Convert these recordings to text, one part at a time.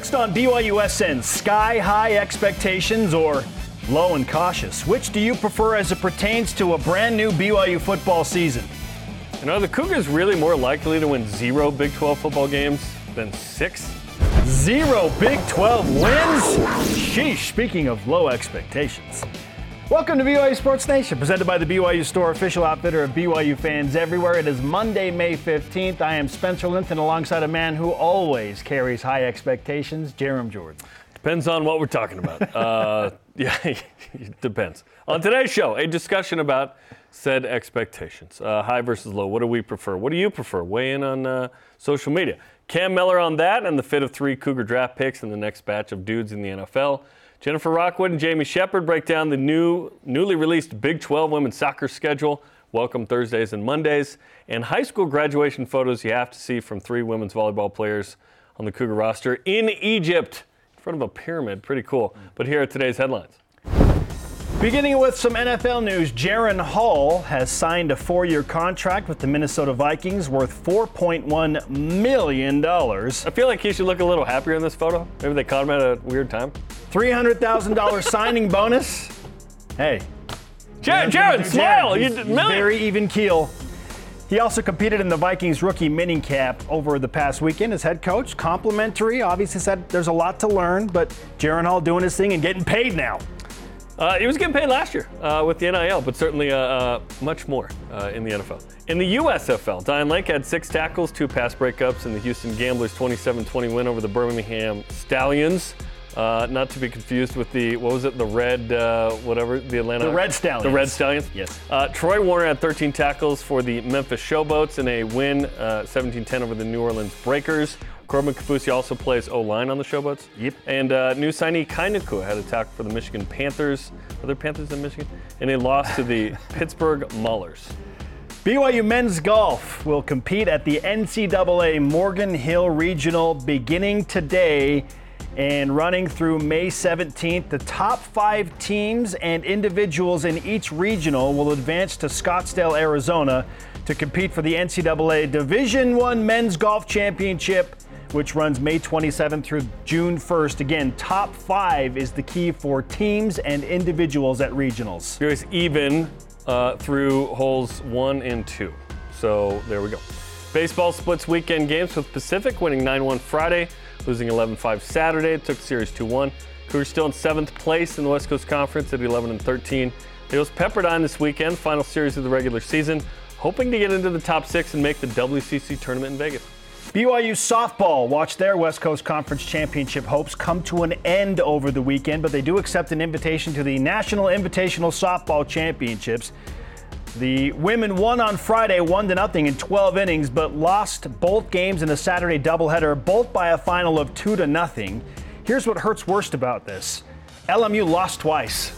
Next on BYUSN, sky high expectations or low and cautious? Which do you prefer as it pertains to a brand new BYU football season? And are the Cougars really more likely to win zero Big 12 football games than six? Zero Big 12 wins? Sheesh, speaking of low expectations. Welcome to BYU Sports Nation, presented by the BYU Store, official outfitter of BYU fans everywhere. It is Monday, May 15th. I am Spencer Linton alongside a man who always carries high expectations, Jarom Jordan. Depends on what we're talking about. uh, yeah, it depends. On today's show, a discussion about said expectations. Uh, high versus low. What do we prefer? What do you prefer? Weigh in on uh, social media. Cam Mellor on that and the fit of three Cougar draft picks and the next batch of dudes in the NFL. Jennifer Rockwood and Jamie Shepherd break down the new, newly released Big 12 women's soccer schedule. Welcome Thursdays and Mondays, and high school graduation photos you have to see from three women's volleyball players on the Cougar roster in Egypt, in front of a pyramid. Pretty cool. But here are today's headlines. Beginning with some NFL news, Jaren Hall has signed a four year contract with the Minnesota Vikings worth $4.1 million. I feel like he should look a little happier in this photo. Maybe they caught him at a weird time. $300,000 signing bonus. Hey. Jaren, Jaren, smile. He's, he's very even keel. He also competed in the Vikings rookie mini camp over the past weekend as head coach. Complimentary, obviously said there's a lot to learn, but Jaren Hall doing his thing and getting paid now. Uh, he was getting paid last year uh, with the NIL, but certainly uh, uh much more uh, in the NFL. In the USFL, Diane Lake had six tackles, two pass breakups in the Houston Gamblers 27-20 win over the Birmingham Stallions. Uh, not to be confused with the what was it? The red, uh, whatever the Atlanta. The Red Stallions. The Red Stallions. Yes. Uh, Troy Warner had 13 tackles for the Memphis Showboats in a win, 17-10 over the New Orleans Breakers. Corbin Kaufusi also plays O line on the Showboats. Yep. And uh, new signee Kai Nacua had a tackle for the Michigan Panthers. Are there Panthers in Michigan? And a loss to the Pittsburgh Maulers. BYU men's golf will compete at the NCAA Morgan Hill Regional beginning today and running through May 17th. The top five teams and individuals in each regional will advance to Scottsdale, Arizona to compete for the NCAA Division One Men's Golf Championship which runs May 27th through June 1st. Again, top five is the key for teams and individuals at regionals. Here's even uh, through holes one and two. So there we go. Baseball splits weekend games with Pacific winning 9 1 Friday, losing 11 5 Saturday. Took the series 2 1. Cougars still in seventh place in the West Coast Conference at 11 and 13. They host Pepperdine this weekend, final series of the regular season, hoping to get into the top six and make the WCC tournament in Vegas. BYU softball watched their West Coast Conference Championship hopes come to an end over the weekend, but they do accept an invitation to the National Invitational Softball Championships. The women won on Friday, one to nothing in 12 innings, but lost both games in a Saturday doubleheader, both by a final of two to nothing. Here's what hurts worst about this: LMU lost twice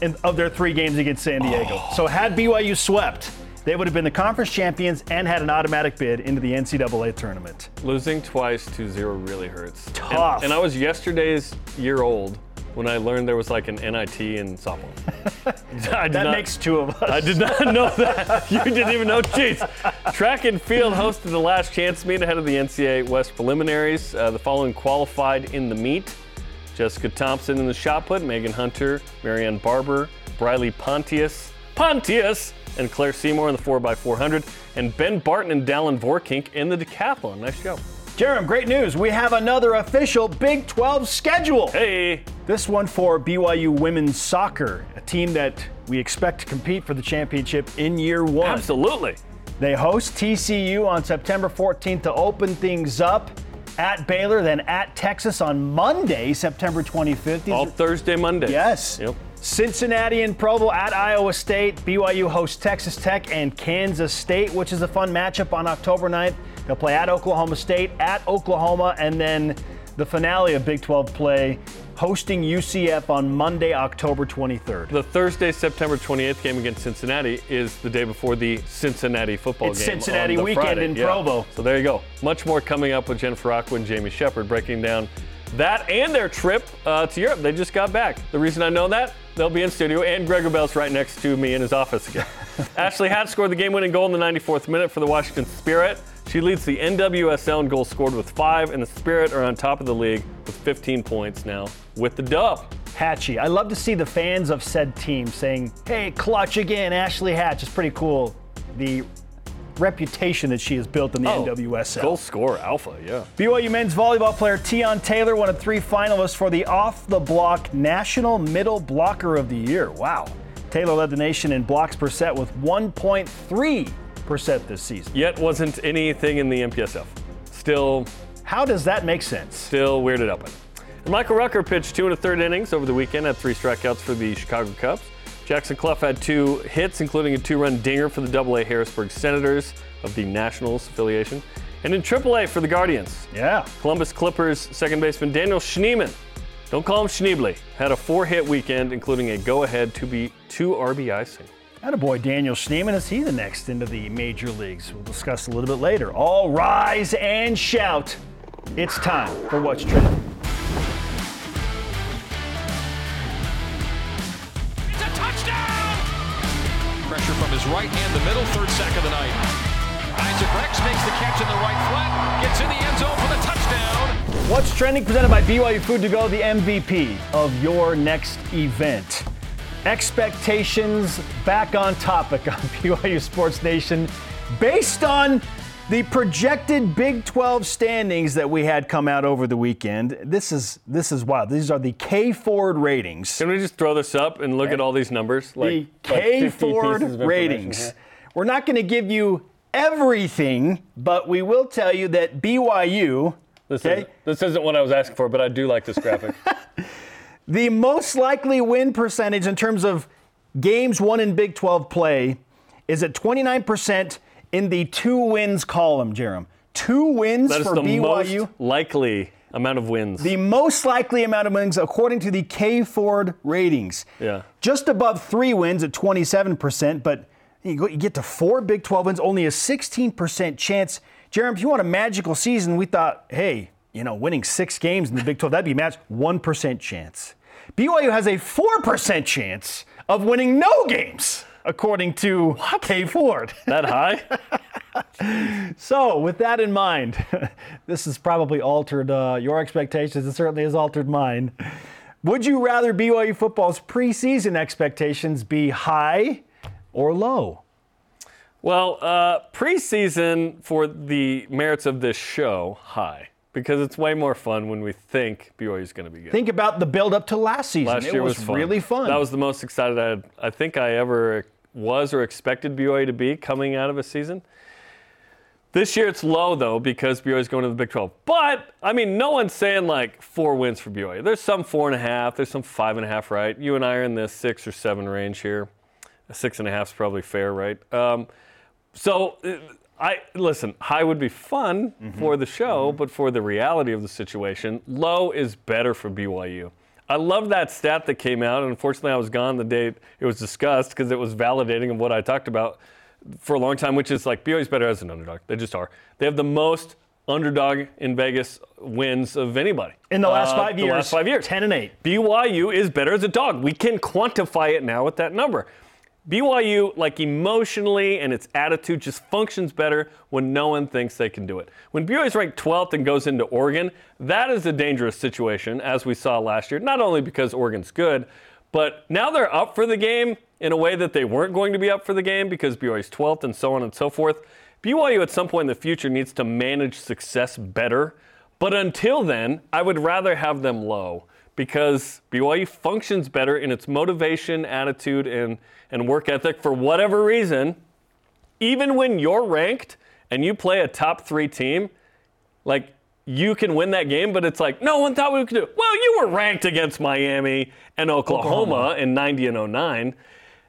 in, of their three games against San Diego. Oh. So had BYU swept, they would have been the conference champions and had an automatic bid into the NCAA tournament. Losing twice to zero really hurts. Tough. And, and I was yesterday's year old when I learned there was like an NIT in softball. that not, makes two of us. I did not know that. you didn't even know. Jeez. Track and field hosted the last chance meet ahead of the NCAA West preliminaries. Uh, the following qualified in the meet Jessica Thompson in the shot put, Megan Hunter, Marianne Barber, Briley Pontius. Pontius! and Claire Seymour in the 4x400, and Ben Barton and Dallin Vorkink in the decathlon. Nice job. Jarom, great news. We have another official Big 12 schedule. Hey. This one for BYU women's soccer, a team that we expect to compete for the championship in year one. Absolutely. They host TCU on September 14th to open things up at Baylor, then at Texas on Monday, September 25th. These All Thursday, Monday. Yes. Yep. Cincinnati and Provo at Iowa State. BYU hosts Texas Tech and Kansas State, which is a fun matchup on October 9th. They'll play at Oklahoma State, at Oklahoma, and then the finale of Big 12 play hosting UCF on Monday, October 23rd. The Thursday, September 28th game against Cincinnati is the day before the Cincinnati football it's game. Cincinnati weekend Friday. in yeah. Provo. So there you go. Much more coming up with Jennifer Rockwood and Jamie Shepherd breaking down that and their trip uh, to Europe. They just got back. The reason I know that, they'll be in studio, and Gregor Wrubell's right next to me in his office again. Ashley Hatch scored the game-winning goal in the 94th minute for the Washington Spirit. She leads the NWSL in goals scored with five, and the Spirit are on top of the league with 15 points now with the dub. Hatchy. I love to see the fans of said team saying, hey, clutch again, Ashley Hatch. It's pretty cool. The reputation that she has built in the Oh, NWSL. Goal score alpha, yeah. BYU men's volleyball player Tion Taylor, one of three finalists for the Off the Block National Middle Blocker of the Year. Wow. Taylor led the nation in blocks per set with 1.3% this season. Yet wasn't anything in the MPSF. Still, How does that make sense? still weirded out by it. And Michael Rucker pitched two and a third innings over the weekend, had three strikeouts for the Chicago Cubs. Jackson Cluff had two hits, including a two-run dinger for the AA Harrisburg Senators of the Nationals affiliation. And in AAA for the Guardians, Yeah. Columbus Clippers second baseman Daniel Schneeman, don't call him Schneebly, had a four-hit weekend, including a go-ahead to be two RBI single. Attaboy Daniel Schneeman. Is he the next into the major leagues? We'll discuss a little bit later. All rise and shout. It's time for What's Trending. It's a touchdown! Pressure from his right hand, the middle, third sack of the night. Isaac Rex makes the catch in the right flat, gets in the end zone for the touchdown. What's Trending presented by BYU Food to Go, the MVP of your next event. Expectations back on topic on BYU Sports Nation based on the projected Big 12 standings that we had come out over the weekend. This is this is wild. These are the K Ford ratings. Can we just throw this up and look at all these numbers? the K 50 Ford pieces of information ratings. here? We're not going to give you everything, but we will tell you that BYU, This, okay, isn't, this isn't what I was asking for, but I do like this graphic. the most likely win percentage in terms of games won in Big 12 play is at 29% in the two wins column, Jarom. Two wins That is for the BYU. most likely amount of wins. the most likely amount of wins according to the K Ford ratings. Yeah. Just above three wins at 27%, but you get to four Big 12 wins, only a 16% chance. Jeremy, if you want a magical season, we thought, hey, you know, winning six games in the Big 12, that'd be a match. 1% chance. BYU has a 4% chance of winning no games, according to K Ford. that high? So, with that in mind, this has probably altered uh, your expectations. It certainly has altered mine. Would you rather BYU football's preseason expectations be high or low? Well, uh, preseason for the merits of this show, high. Because it's way more fun when we think BYU is going to be good. Think about the build up to last season. Last it year was, was, fun. really fun. That was the most excited I, had, I think I ever was or expected BYU to be coming out of a season. This year it's low though because BYU is going to the Big 12. But I mean, no one's saying like four wins for BYU. There's some four and a half. There's some five and a half. Right? You and I are in the six or seven range here. A six and a half is probably fair, right? Um, so uh, I listen. High would be fun for the show, but for the reality of the situation, low is better for BYU. I love that stat that came out, and unfortunately, I was gone the day it was discussed because it was validating of what I talked about for a long time, which is like BYU's better as an underdog. They just are. They have the most underdog in Vegas wins of anybody in the last Uh, five years. The last five years, 10 and 8. BYU is better as a dog. We can quantify it now with that number. BYU, like emotionally and its attitude, just functions better when no one thinks they can do it. When BYU is ranked 12th and goes into Oregon, that is a dangerous situation, as we saw last year. Not only because Oregon's good, but now they're up for the game in a way that they weren't going to be up for the game because BYU's 12th and so on and so forth. BYU at some point in the future needs to manage success better. But until then, I would rather have them low because BYU functions better in its motivation, attitude, and, and work ethic for whatever reason. Even when you're ranked and you play a top three team, like you can win that game, but it's like, no one thought we could do it. Well, you were ranked against Miami and Oklahoma, Oklahoma. in 90 and 09.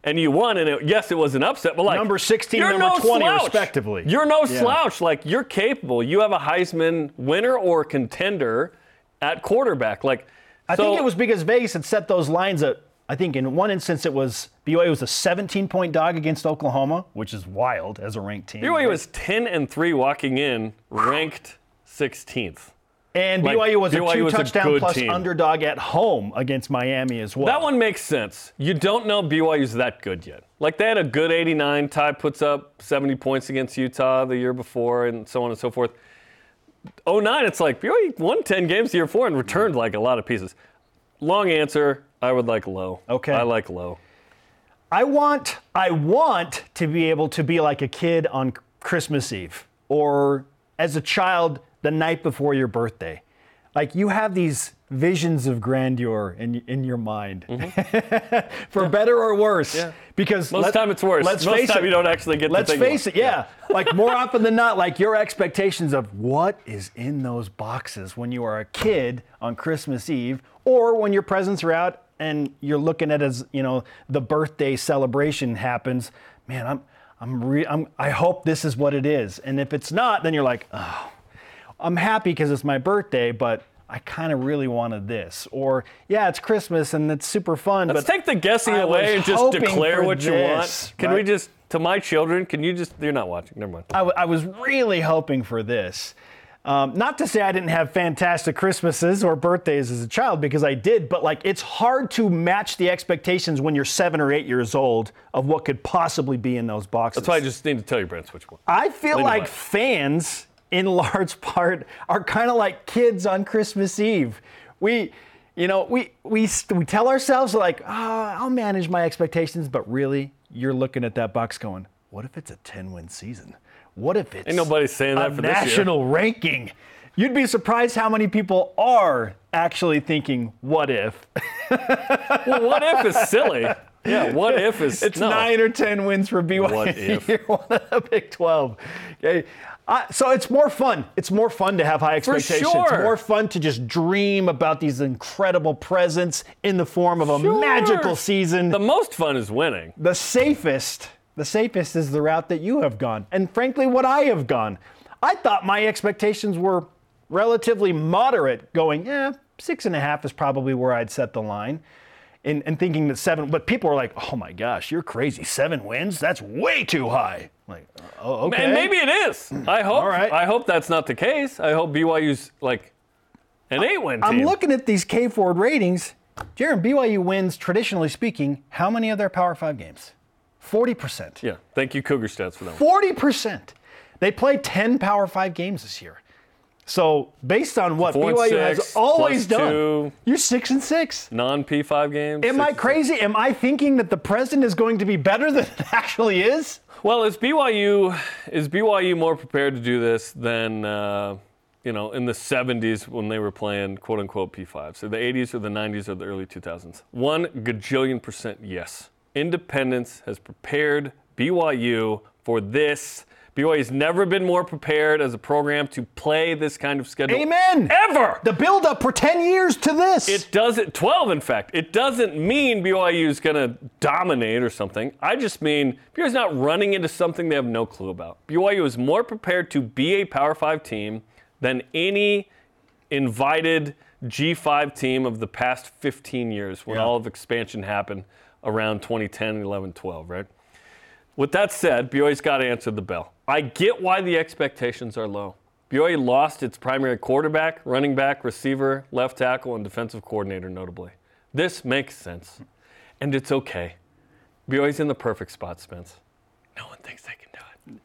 And you won, and it, yes, it was an upset, but like Number 16, you're number no 20 slouch. respectively. You're no Yeah. slouch. Like you're capable. You have a Heisman winner or contender at quarterback. Like I so- think it was because Vegas had set those lines at, I think in one instance it was BYU was a 17 point dog against Oklahoma, which is wild as a ranked team. BYU was 10 and 3 walking in, ranked 16th. And Like, BYU was a two was a touchdown good plus team. underdog at home against Miami as well. That one makes sense. You don't know BYU's that good yet. Like they had a good 89. Ty puts up 70 points against Utah the year before, and so on and so forth. 09, it's like BYU won 10 games the year before and returned like a lot of pieces. Long answer. I would like low. Okay. I like low. I want I want to be able to be like a kid on Christmas Eve or as a child the night before your birthday. Like you have these visions of grandeur in in your mind. For better or worse. Because Mm-hmm. Most let- time it's worse. Let's Most face time it. you don't actually get Let's face it, yeah. like more often than not, like your expectations of what is in those boxes when you are a kid on Christmas Eve, or when your presents are out and you're looking at as you know the birthday celebration happens. Man, I'm I'm, re- I'm I hope this is what it is, and if it's not, then you're like, oh, I'm happy because it's my birthday, but. I kind of really wanted this, or yeah, it's Christmas and it's super fun. Let's but take the guessing I away and just declare what you want. Can we just, to my children, can you just, you're not watching. Never mind. I, w- I was really hoping for this. Um, not to say I didn't have fantastic Christmases or birthdays as a child, because I did, but like it's hard to match the expectations when you're seven or eight years old of what could possibly be in those boxes. That's why I just need to tell you, Brent, which one. I feel Lean like fans, in large part, are kind of like kids on Christmas Eve. We, you know, we we we tell ourselves like, oh, I'll manage my expectations, but really, you're looking at that box going, what if it's a 10-win season? What if it's Ain't nobody saying that a for this year. national ranking? You'd be surprised how many people are actually thinking, what if? Well, what if is silly? Yeah, what if is It's no. nine or ten wins for BYU. What if? You're one of the Big 12. Okay. Uh, so it's more fun. It's more fun to have high expectations. sure. More fun to just dream about these incredible presents in the form of a Sure. magical season. The most fun is winning. the safest, the safest is the route that you have gone, and frankly, what I have gone. I thought my expectations were relatively moderate, going, yeah, six and a half is probably where I'd set the line. And, and thinking that seven, but people are like, oh my gosh, you're crazy. Seven wins? That's way too high. Like, oh, okay. And maybe it is. I hope. All right. I hope that's not the case. I hope BYU's like an eight-win team. I'm looking at these K Ford ratings. Jarom, BYU wins, traditionally speaking, how many of their Power Five games? 40%. Yeah. Thank you, Cougar Stats, for that. One. 40%. They played 10 Power 5 games this year. So, based on what Four BYU six, has always done, you're 6 and 6. Non-P5 games. Am I crazy? Am I thinking that the president is going to be better than it actually is? Well, is BYU is BYU more prepared to do this than uh, you know in the 70s when they were playing quote unquote P5s, so the 80s or the 90s or the early 2000s? One gajillion percent yes. Independence has prepared BYU for this. BYU's never been more prepared as a program to play this kind of schedule. Amen. Ever. The build up for 10 years to this. It doesn't, 12 in fact, it doesn't mean BYU is going to dominate or something. I just mean BYU's not running into something they have no clue about. BYU is more prepared to be a Power 5 team than any invited G5 team of the past 15 years when Yeah. all of expansion happened around 2010, 11, 12, right? With that said, BYU's got to answer the bell. I get why the expectations are low. BYU lost its primary quarterback, running back, receiver, left tackle, and defensive coordinator, notably. This makes sense, and it's okay. BYU's in the perfect spot, Spence. No one thinks they can do it.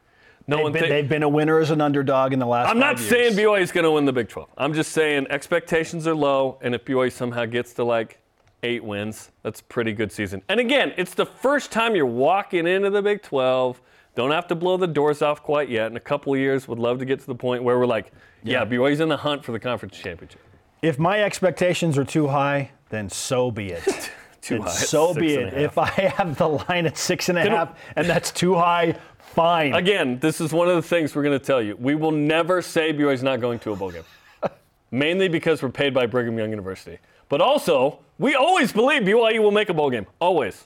No they've, one been, thinks. they've been a winner as an underdog in the last I'm not five saying years. BYU is going to win the Big 12. I'm just saying expectations are low, and if BYU somehow gets to like eight wins, that's a pretty good season. And again, it's the first time you're walking into the Big 12. Don't have to blow the doors off quite yet. In a couple years, would love to get to the point where we're like, yeah, Yeah. BYU's in the hunt for the conference championship. If my expectations are too high, then so be it. Too high. So be it. If I have the line at six and a half and that's too high, fine. Again, this is one of the things we're going to tell you. We will never say BYU's not going to a bowl game, mainly because we're paid by Brigham Young University. But also, we always believe BYU will make a bowl game. Always.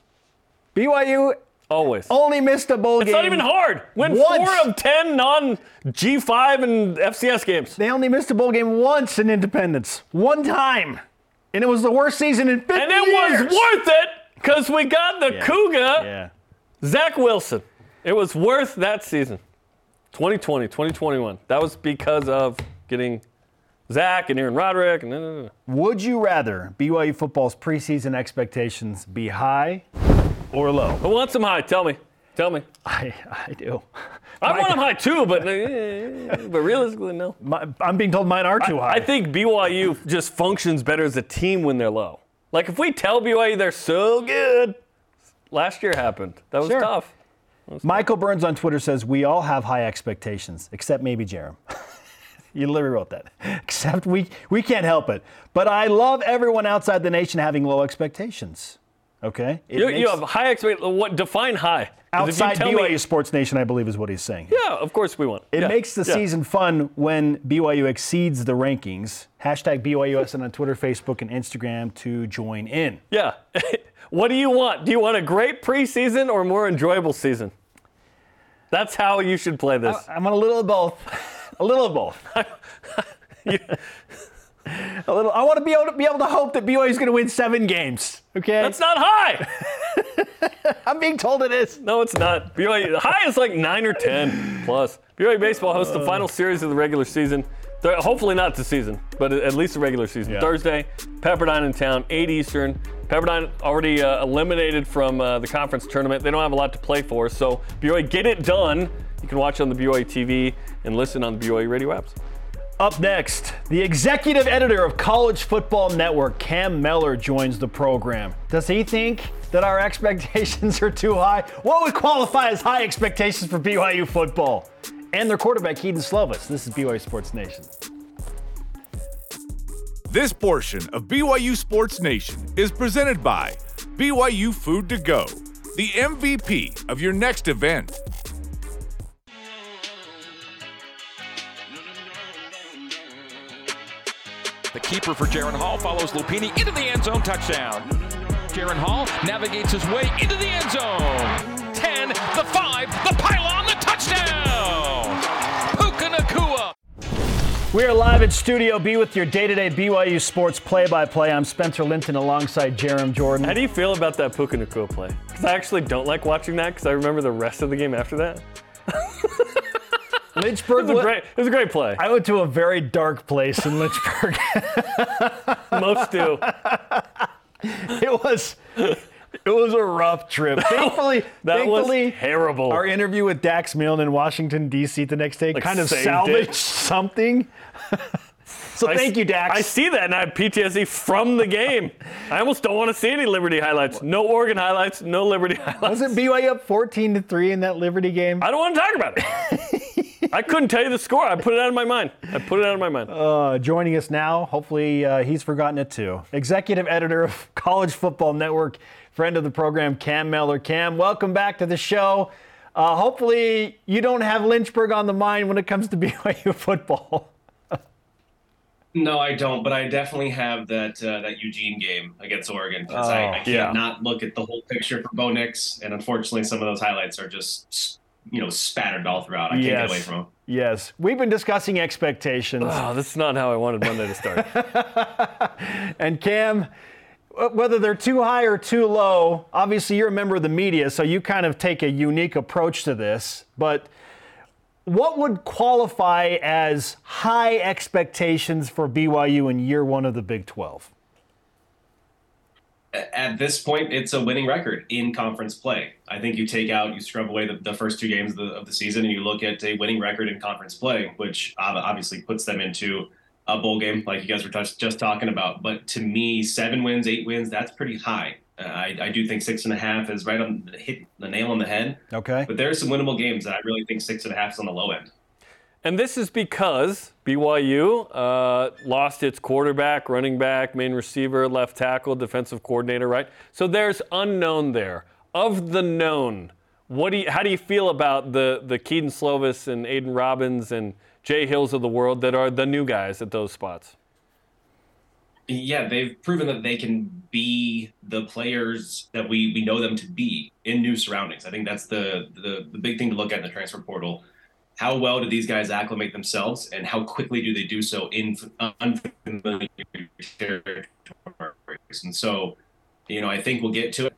BYU Always. only missed a bowl It's game. It's not even hard. Win Once. four of ten non G5 and FCS games. They only missed a bowl game once in Independence, one time, and it was the worst season in 50 And it years. was worth it because we got the Yeah. Cougar, Yeah. Zach Wilson. It was worth that season. 2020, 2021. That was because of getting Zach and Aaron Roderick. And, uh, Would you rather BYU football's preseason expectations be high or low? who wants them high? Tell me. Tell me. I, I do. I want them high too, but uh, but realistically, no. My, I'm being told mine are too high. I think BYU just functions better as a team when they're low. Like if we tell BYU they're so good, last year happened. That was Sure. tough. Michael Burns on Twitter says we all have high expectations, except maybe Jarom. you literally wrote that. Except we we can't help it. But I love everyone outside the nation having low expectations. Okay. You, you have high expectations. What define high? you outside tell me- BYU Sports Nation, I believe is what he's saying. yeah, of course we want. It Yeah, makes the yeah. season fun when BYU exceeds the rankings. Hashtag BYUSN on Twitter, Facebook, and Instagram to join in. Yeah. what do you want? Do you want a great preseason or a more enjoyable season? That's how you should play this. I'm on a little of both. A little of both. a little. I want to be able to be able to hope that BYU is going to win seven games. Okay. That's not high. I'm being told it is. No, it's not. BYU high is like nine or ten plus. BYU baseball hosts the final series of the regular season. Th- Hopefully not the season, but at least the regular season. Yeah. Thursday, Pepperdine in town, 8 Eastern. Pepperdine already uh, eliminated from uh, the conference tournament. They don't have a lot to play for, so BYU get it done. You can watch on the BYU TV and listen on the BYU radio apps. Up next, the executive editor of College Football Network, Cam Mellor, joins the program. Does he think that our expectations are too high? What would qualify as high expectations for BYU football? And their quarterback, Kedon Slovis. This is BYU Sports Nation. This portion of BYU Sports Nation is presented by BYU Food to Go, the MVP of your next event. The keeper for Jaren Hall follows Lopini into the end zone touchdown. Jaren Hall navigates his way into the end zone. 10, the 5, the pylon, the touchdown! Puka Nacua. We are live at Studio B with your day-to-day BYU sports play-by-play. I'm Spencer Linton alongside Jarom Jordan. How do you feel about that Puka Nacua play? Because I actually don't like watching that because I remember the rest of the game after that. Lynchburg. It was a great, it was a great play. I went to a very dark place in Lynchburg. Most do. it was it was a rough trip. Thankfully, That thankfully, was terrible. our interview with Dax Milne in Washington D.C. the next day Like, kind of salvaged it. something. so I thank you, Dax. I see that and I have PTSD from the game. I almost don't want to see any Liberty highlights. No Oregon highlights, no Liberty highlights. Wasn't BYU up 14 to three in that Liberty game? I don't want to talk about it. I couldn't tell you the score. I put it out of my mind. I put it out of my mind. Uh, joining us now, hopefully uh, he's forgotten it too. Executive editor of College Football Network, friend of the program, Cam Mellor. Cam, welcome back to the show. Uh, hopefully you don't have Lynchburg on the mind when it comes to BYU football. No, I don't, but I definitely have that uh, that Eugene game against Oregon because I, I can't yeah. not look at the whole picture for Bo Nix, and unfortunately, some of those highlights are just you know spattered all throughout. I can't get away from them. Yes, we've been discussing expectations. Oh, this is not how I wanted Monday to start. And Cam, uh, whether they're too high or too low, obviously you're a member of the media, so you kind of take a unique approach to this. But what would qualify as high expectations for BYU in year one of the Big 12? At this point, it's a winning record in conference play. I think you take out, you scrub away the, the first two games of the, of the season, and you look at a winning record in conference play, which obviously puts them into a bowl game, like you guys were just, just talking about. But to me, seven wins, eight wins, that's pretty high. Uh, I, I do think six and a half is right on hit the nail on the head. Okay. But there are some winnable games that I really think six and a half is on the low end. And this is because BYU uh, lost its quarterback, running back, main receiver, left tackle, defensive coordinator, right? So there's unknown there. Of the known, what do you, how do you feel about the, the Kedon Slovis and Aidan Robbins and Jay Hills of the world that are the new guys at those spots? Yeah, they've proven that they can be the players that we, we know them to be in new surroundings. I think that's the, the the big thing to look at in the transfer portal. How well do these guys acclimate themselves, and how quickly do they do so in unfamiliar territories? And so, you know, I think we'll get to it.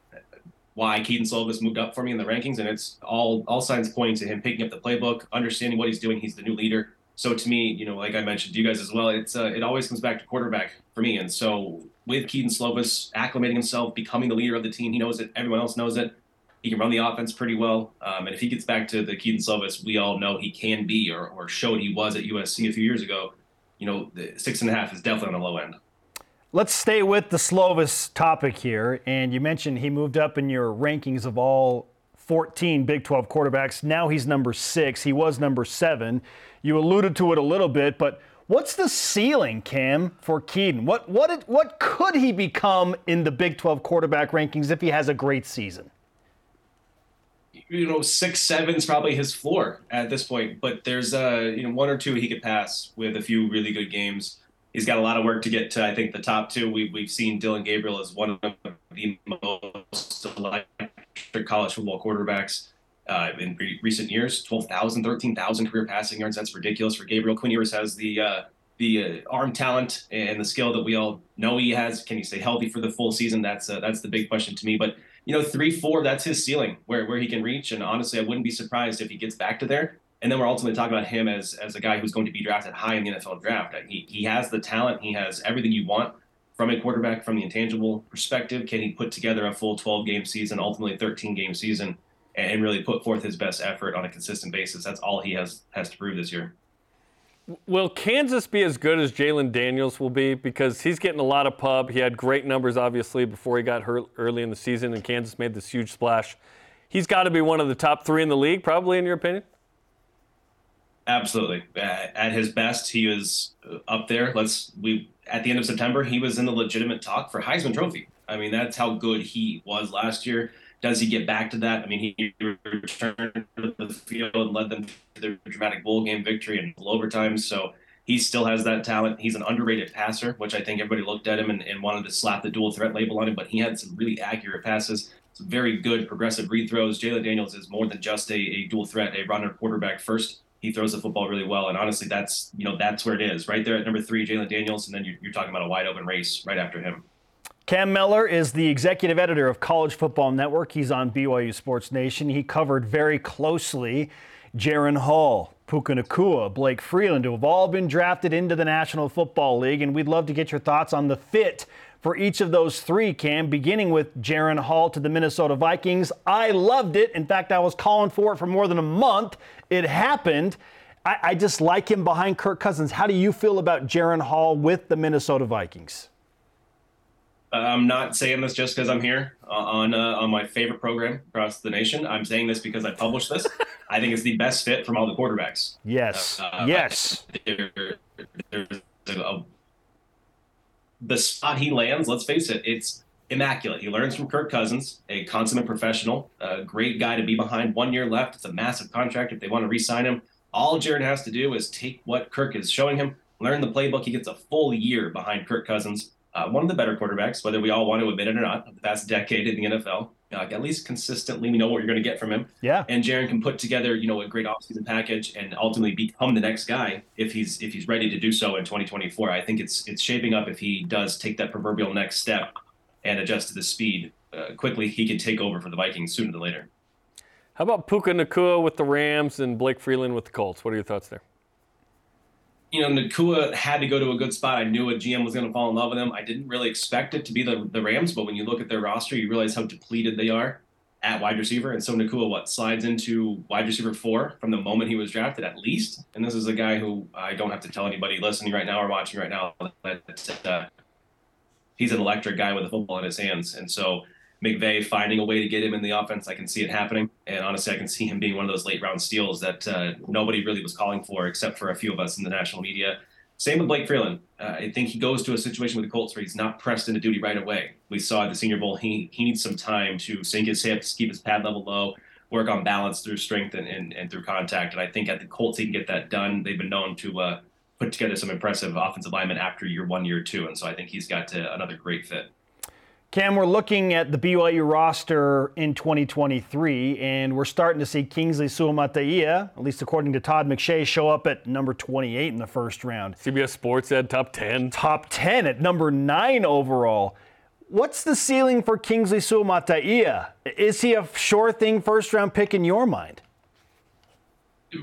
Why Kedon Slovis moved up for me in the rankings, and it's all all signs pointing to him picking up the playbook, understanding what he's doing. He's the new leader. So to me, you know, like I mentioned to you guys as well, it's uh, it always comes back to quarterback for me. And so with Kedon Slovis acclimating himself, becoming the leader of the team, he knows it. Everyone else knows it. He can run the offense pretty well. Um, and if he gets back to the Kedon Slovis we all know he can be or, or showed he was at USC a few years ago, you know, the six and a half is definitely on the low end. Let's stay with the Slovis topic here. And you mentioned he moved up in your rankings of all 14 Big 12 quarterbacks. Now he's number six. He was number seven. You alluded to it a little bit, but what's the ceiling, Cam, for Kedon? What what what could he become in the Big 12 quarterback rankings if he has a great season? You know, six seven is probably his floor at this point, but there's uh you know one or two he could pass with a few really good games. He's got a lot of work to get to. I think the top two. We, we've seen Dillon Gabriel as one of the most electric college football quarterbacks uh, in re- recent years 12,000, 13,000 career passing yards. That's ridiculous for Gabriel. Quinn Ewers has the uh, the uh, arm talent and the skill that we all know he has. Can he stay healthy for the full season? That's uh, that's the big question to me. But you know, three, four, that's his ceiling where where he can reach. And honestly, I wouldn't be surprised if he gets back to there. And then we're ultimately talking about him as as a guy who's going to be drafted high in the NFL draft. He he has the talent. He has everything you want from a quarterback from the intangible perspective. Can he put together a full 12 game season, ultimately 13 game season? and really put forth his best effort on a consistent basis. That's all he has has to prove this year. Will Kansas be as good as Jalon Daniels will be? Because he's getting a lot of pub. He had great numbers, obviously, before he got hurt early in the season, and Kansas made this huge splash. He's got to be one of the top three in the league, probably, in your opinion. Absolutely. At his best, he was uh, up there. Let's we at the end of September, he was in the legitimate talk for Heisman Trophy. I mean, that's how good he was last year. Does he get back to that? I mean, he returned to the field and led them to their dramatic bowl game victory and overtime. So he still has that talent. He's an underrated passer, which I think everybody looked at him and, and wanted to slap the dual threat label on him, but he had some really accurate passes, some very good progressive read throws. Jalon Daniels is more than just a, a dual threat, a runner quarterback first. He throws the football really well, and honestly, that's you know that's where it is, right there at number three, Jalon Daniels, and then you're, you're talking about a wide open race right after him. Cam Mellor is the executive editor of College Football Network. He's on BYU Sports Nation. He covered very closely Jaren Hall, Puka Nacua, Blake Freeland, who have all been drafted into the National Football League. And we'd love to get your thoughts on the fit for each of those three, Cam, beginning with Jaren Hall to the Minnesota Vikings. I loved it. In fact, I was calling for it for more than a month. It happened. I, I just like him behind Kirk Cousins. How do you feel about Jaren Hall with the Minnesota Vikings? I'm not saying this just because I'm here uh, on uh, on my favorite program across the nation. I'm saying this because I published this. I think it's the best fit from all the quarterbacks. Yes. Uh, yes. There, a, the spot he lands, let's face it, it's immaculate. He learns from Kirk Cousins, a consummate professional, a great guy to be behind. One year left. It's a massive contract. If they want to re-sign him, all Jaren has to do is take what Kirk is showing him, learn the playbook. He gets a full year behind Kirk Cousins uh, one of the better quarterbacks, whether we all want to admit it or not, of the past decade in the NFL. Uh, at least consistently, we know what you're going to get from him. Yeah. And Jaren can put together, you know, a great offseason package and ultimately become the next guy if he's if he's ready to do so in 2024. I think it's it's shaping up if he does take that proverbial next step and adjust to the speed uh, quickly. He can take over for the Vikings sooner than later. How about Puka Nacua with the Rams and Blake Freeland with the Colts? What are your thoughts there? You know, Nacua had to go to a good spot. I knew a GM was going to fall in love with him. I didn't really expect it to be the, the Rams, but when you look at their roster, you realize how depleted they are at wide receiver. And so Nacua, what, slides into wide receiver four from the moment he was drafted at least. And this is a guy who I don't have to tell anybody listening right now or watching right now that uh, he's an electric guy with a football in his hands. And so McVay finding a way to get him in the offense. I can see it happening, and honestly, I can see him being one of those late round steals that uh, nobody really was calling for except for a few of us in the national media. Same with Blake Freeland. Uh, I think he goes to a situation with the Colts where he's not pressed into duty right away. We saw at the Senior Bowl he he needs some time to sink his hips, keep his pad level low, work on balance through strength and, and, and through contact. And I think at the Colts he can get that done. They've been known to uh, put together some impressive offensive linemen after year one, year two, and so I think he's got uh, another great fit. Cam, we're looking at the BYU roster in 2023, and we're starting to see Kingsley Suamataia, at least according to Todd McShay, show up at number 28 in the first round. CBS Sports said top 10. Top 10 at number 9 overall. What's the ceiling for Kingsley Suamataia? Is he a sure thing first round pick in your mind?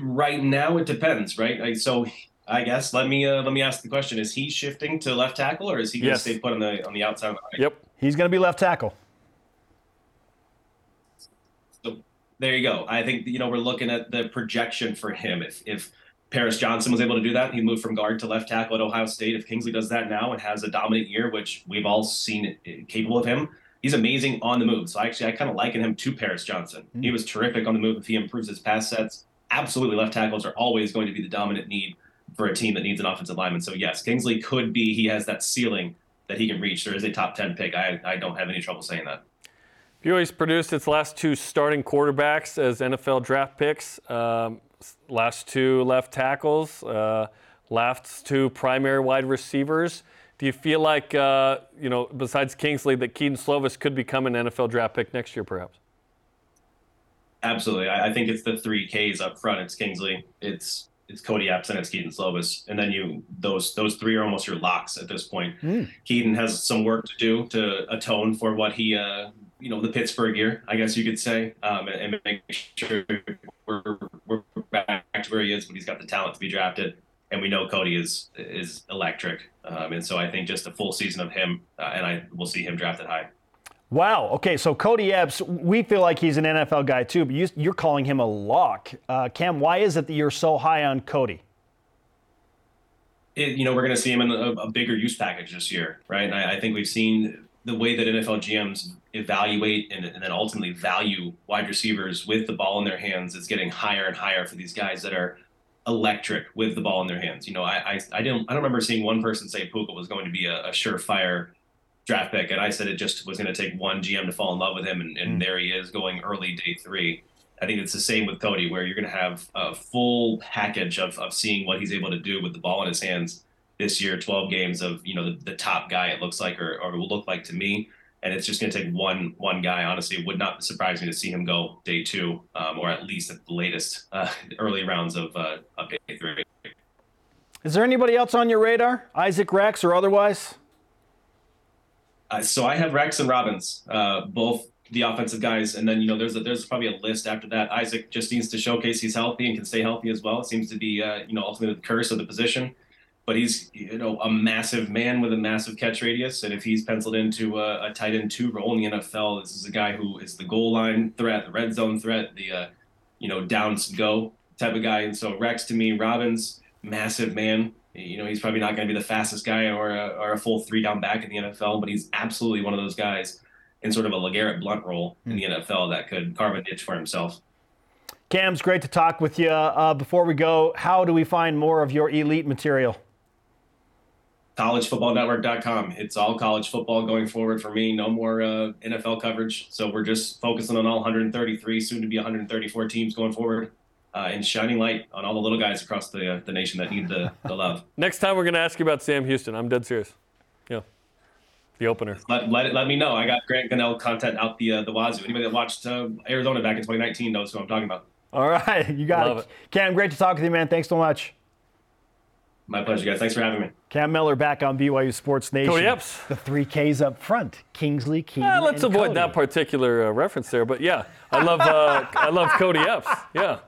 Right now, it depends, right? So I guess let me uh, let me ask the question: Is he shifting to left tackle, or is he going to Yes. stay put on the on the outside? Of the right? Yep. He's going to be left tackle. So there you go. I think you know we're looking at the projection for him. If if Paris Johnson was able to do that, he moved from guard to left tackle at Ohio State. If Kingsley does that now and has a dominant year, which we've all seen capable of him, he's amazing on the move. So actually, I kind of liken him to Paris Johnson. Mm-hmm. He was terrific on the move. If he improves his pass sets, absolutely left tackles are always going to be the dominant need for a team that needs an offensive lineman. So yes, Kingsley could be. He has that ceiling that he can reach. There is a top ten pick. I I don't have any trouble saying that. BYU's produced its last two starting quarterbacks as NFL draft picks. Um, last two left tackles, uh, last two primary wide receivers. Do you feel like, uh, you know, besides Kingsley, that Kedon Slovis could become an NFL draft pick next year, perhaps? Absolutely. I, I think it's the three Ks up front. It's Kingsley, it's it's Kody Epps, and it's Kedon Slovis. And then you those those three are almost your locks at this point. Kedon has some work to do to atone for what he uh you know the Pittsburgh year, I guess you could say, um, and, and make sure we're, we're back to where he is, but he's got the talent to be drafted. And we know Kody is is electric, um, and so I think just a full season of him, uh, and I will see him drafted high. Wow. Okay, so Kody Epps, we feel like he's an NFL guy too, but you, you're calling him a lock. Uh, Cam, why is it that you're so high on Kody? it, you know, we're going to see him in a, a bigger use package this year, right? And I, I think we've seen the way that NFL GMs evaluate and, and then ultimately value wide receivers with the ball in their hands is getting higher and higher for these guys that are electric with the ball in their hands. You know, I I, I didn't I don't remember seeing one person say Puka was going to be a, a surefire draft pick, and I said it just was going to take one GM to fall in love with him, and, and there he is going early day three. I think it's the same with Kody, where you're going to have a full package of, of seeing what he's able to do with the ball in his hands this year. 12 games of you know the, the top guy it looks like, or, or will look like to me, and it's just going to take one one guy. Honestly, it would not surprise me to see him go day two, um, or at least at the latest uh, early rounds of uh, of day three. Is there anybody else on your radar, Isaac Rex or otherwise? Uh, so I have Rex and Robbins, uh, both the offensive guys, and then you know there's a, there's probably a list after that. Isaac just needs to showcase he's healthy and can stay healthy as well. It seems to be uh, you know ultimately the curse of the position, but he's you know a massive man with a massive catch radius, and if he's penciled into a, a tight end two role in the NFL, this is a guy who is the goal line threat, the red zone threat, the uh, you know downs go type of guy. And so Rex to me, Robbins, massive man. You know, he's probably not going to be the fastest guy or a, or a full three down back in the NFL, but he's absolutely one of those guys in sort of a LeGarrette Blount role in the NFL that could carve a niche for himself. Cam's great to talk with you. Uh, before we go, how do we find more of your elite material? collegefootballnetwork.com. It's all college football going forward for me. No more uh, NFL coverage. So we're just focusing on all 133, soon to be 134 teams going forward, uh, and shining light on all the little guys across the uh, the nation that need the, the love. Next time we're going to ask you about Sam Houston. I'm dead serious. Yeah. The opener. Let, let, it, let me know. I got Grant Gunnell content out the uh, the wazoo. Anybody that watched uh, Arizona back in 2019 knows who I'm talking about. All right, you got Love it. it. Cam, great to talk with you, man. Thanks so much. My pleasure, guys. Thanks for having me. Cam Mellor back on BYU Sports Nation. Kody Epps. The three Ks up front: Kingsley, Kedon, Eh, let's and avoid Kody. that particular uh, reference there, but yeah, I love uh, I love Kody Epps. Yeah,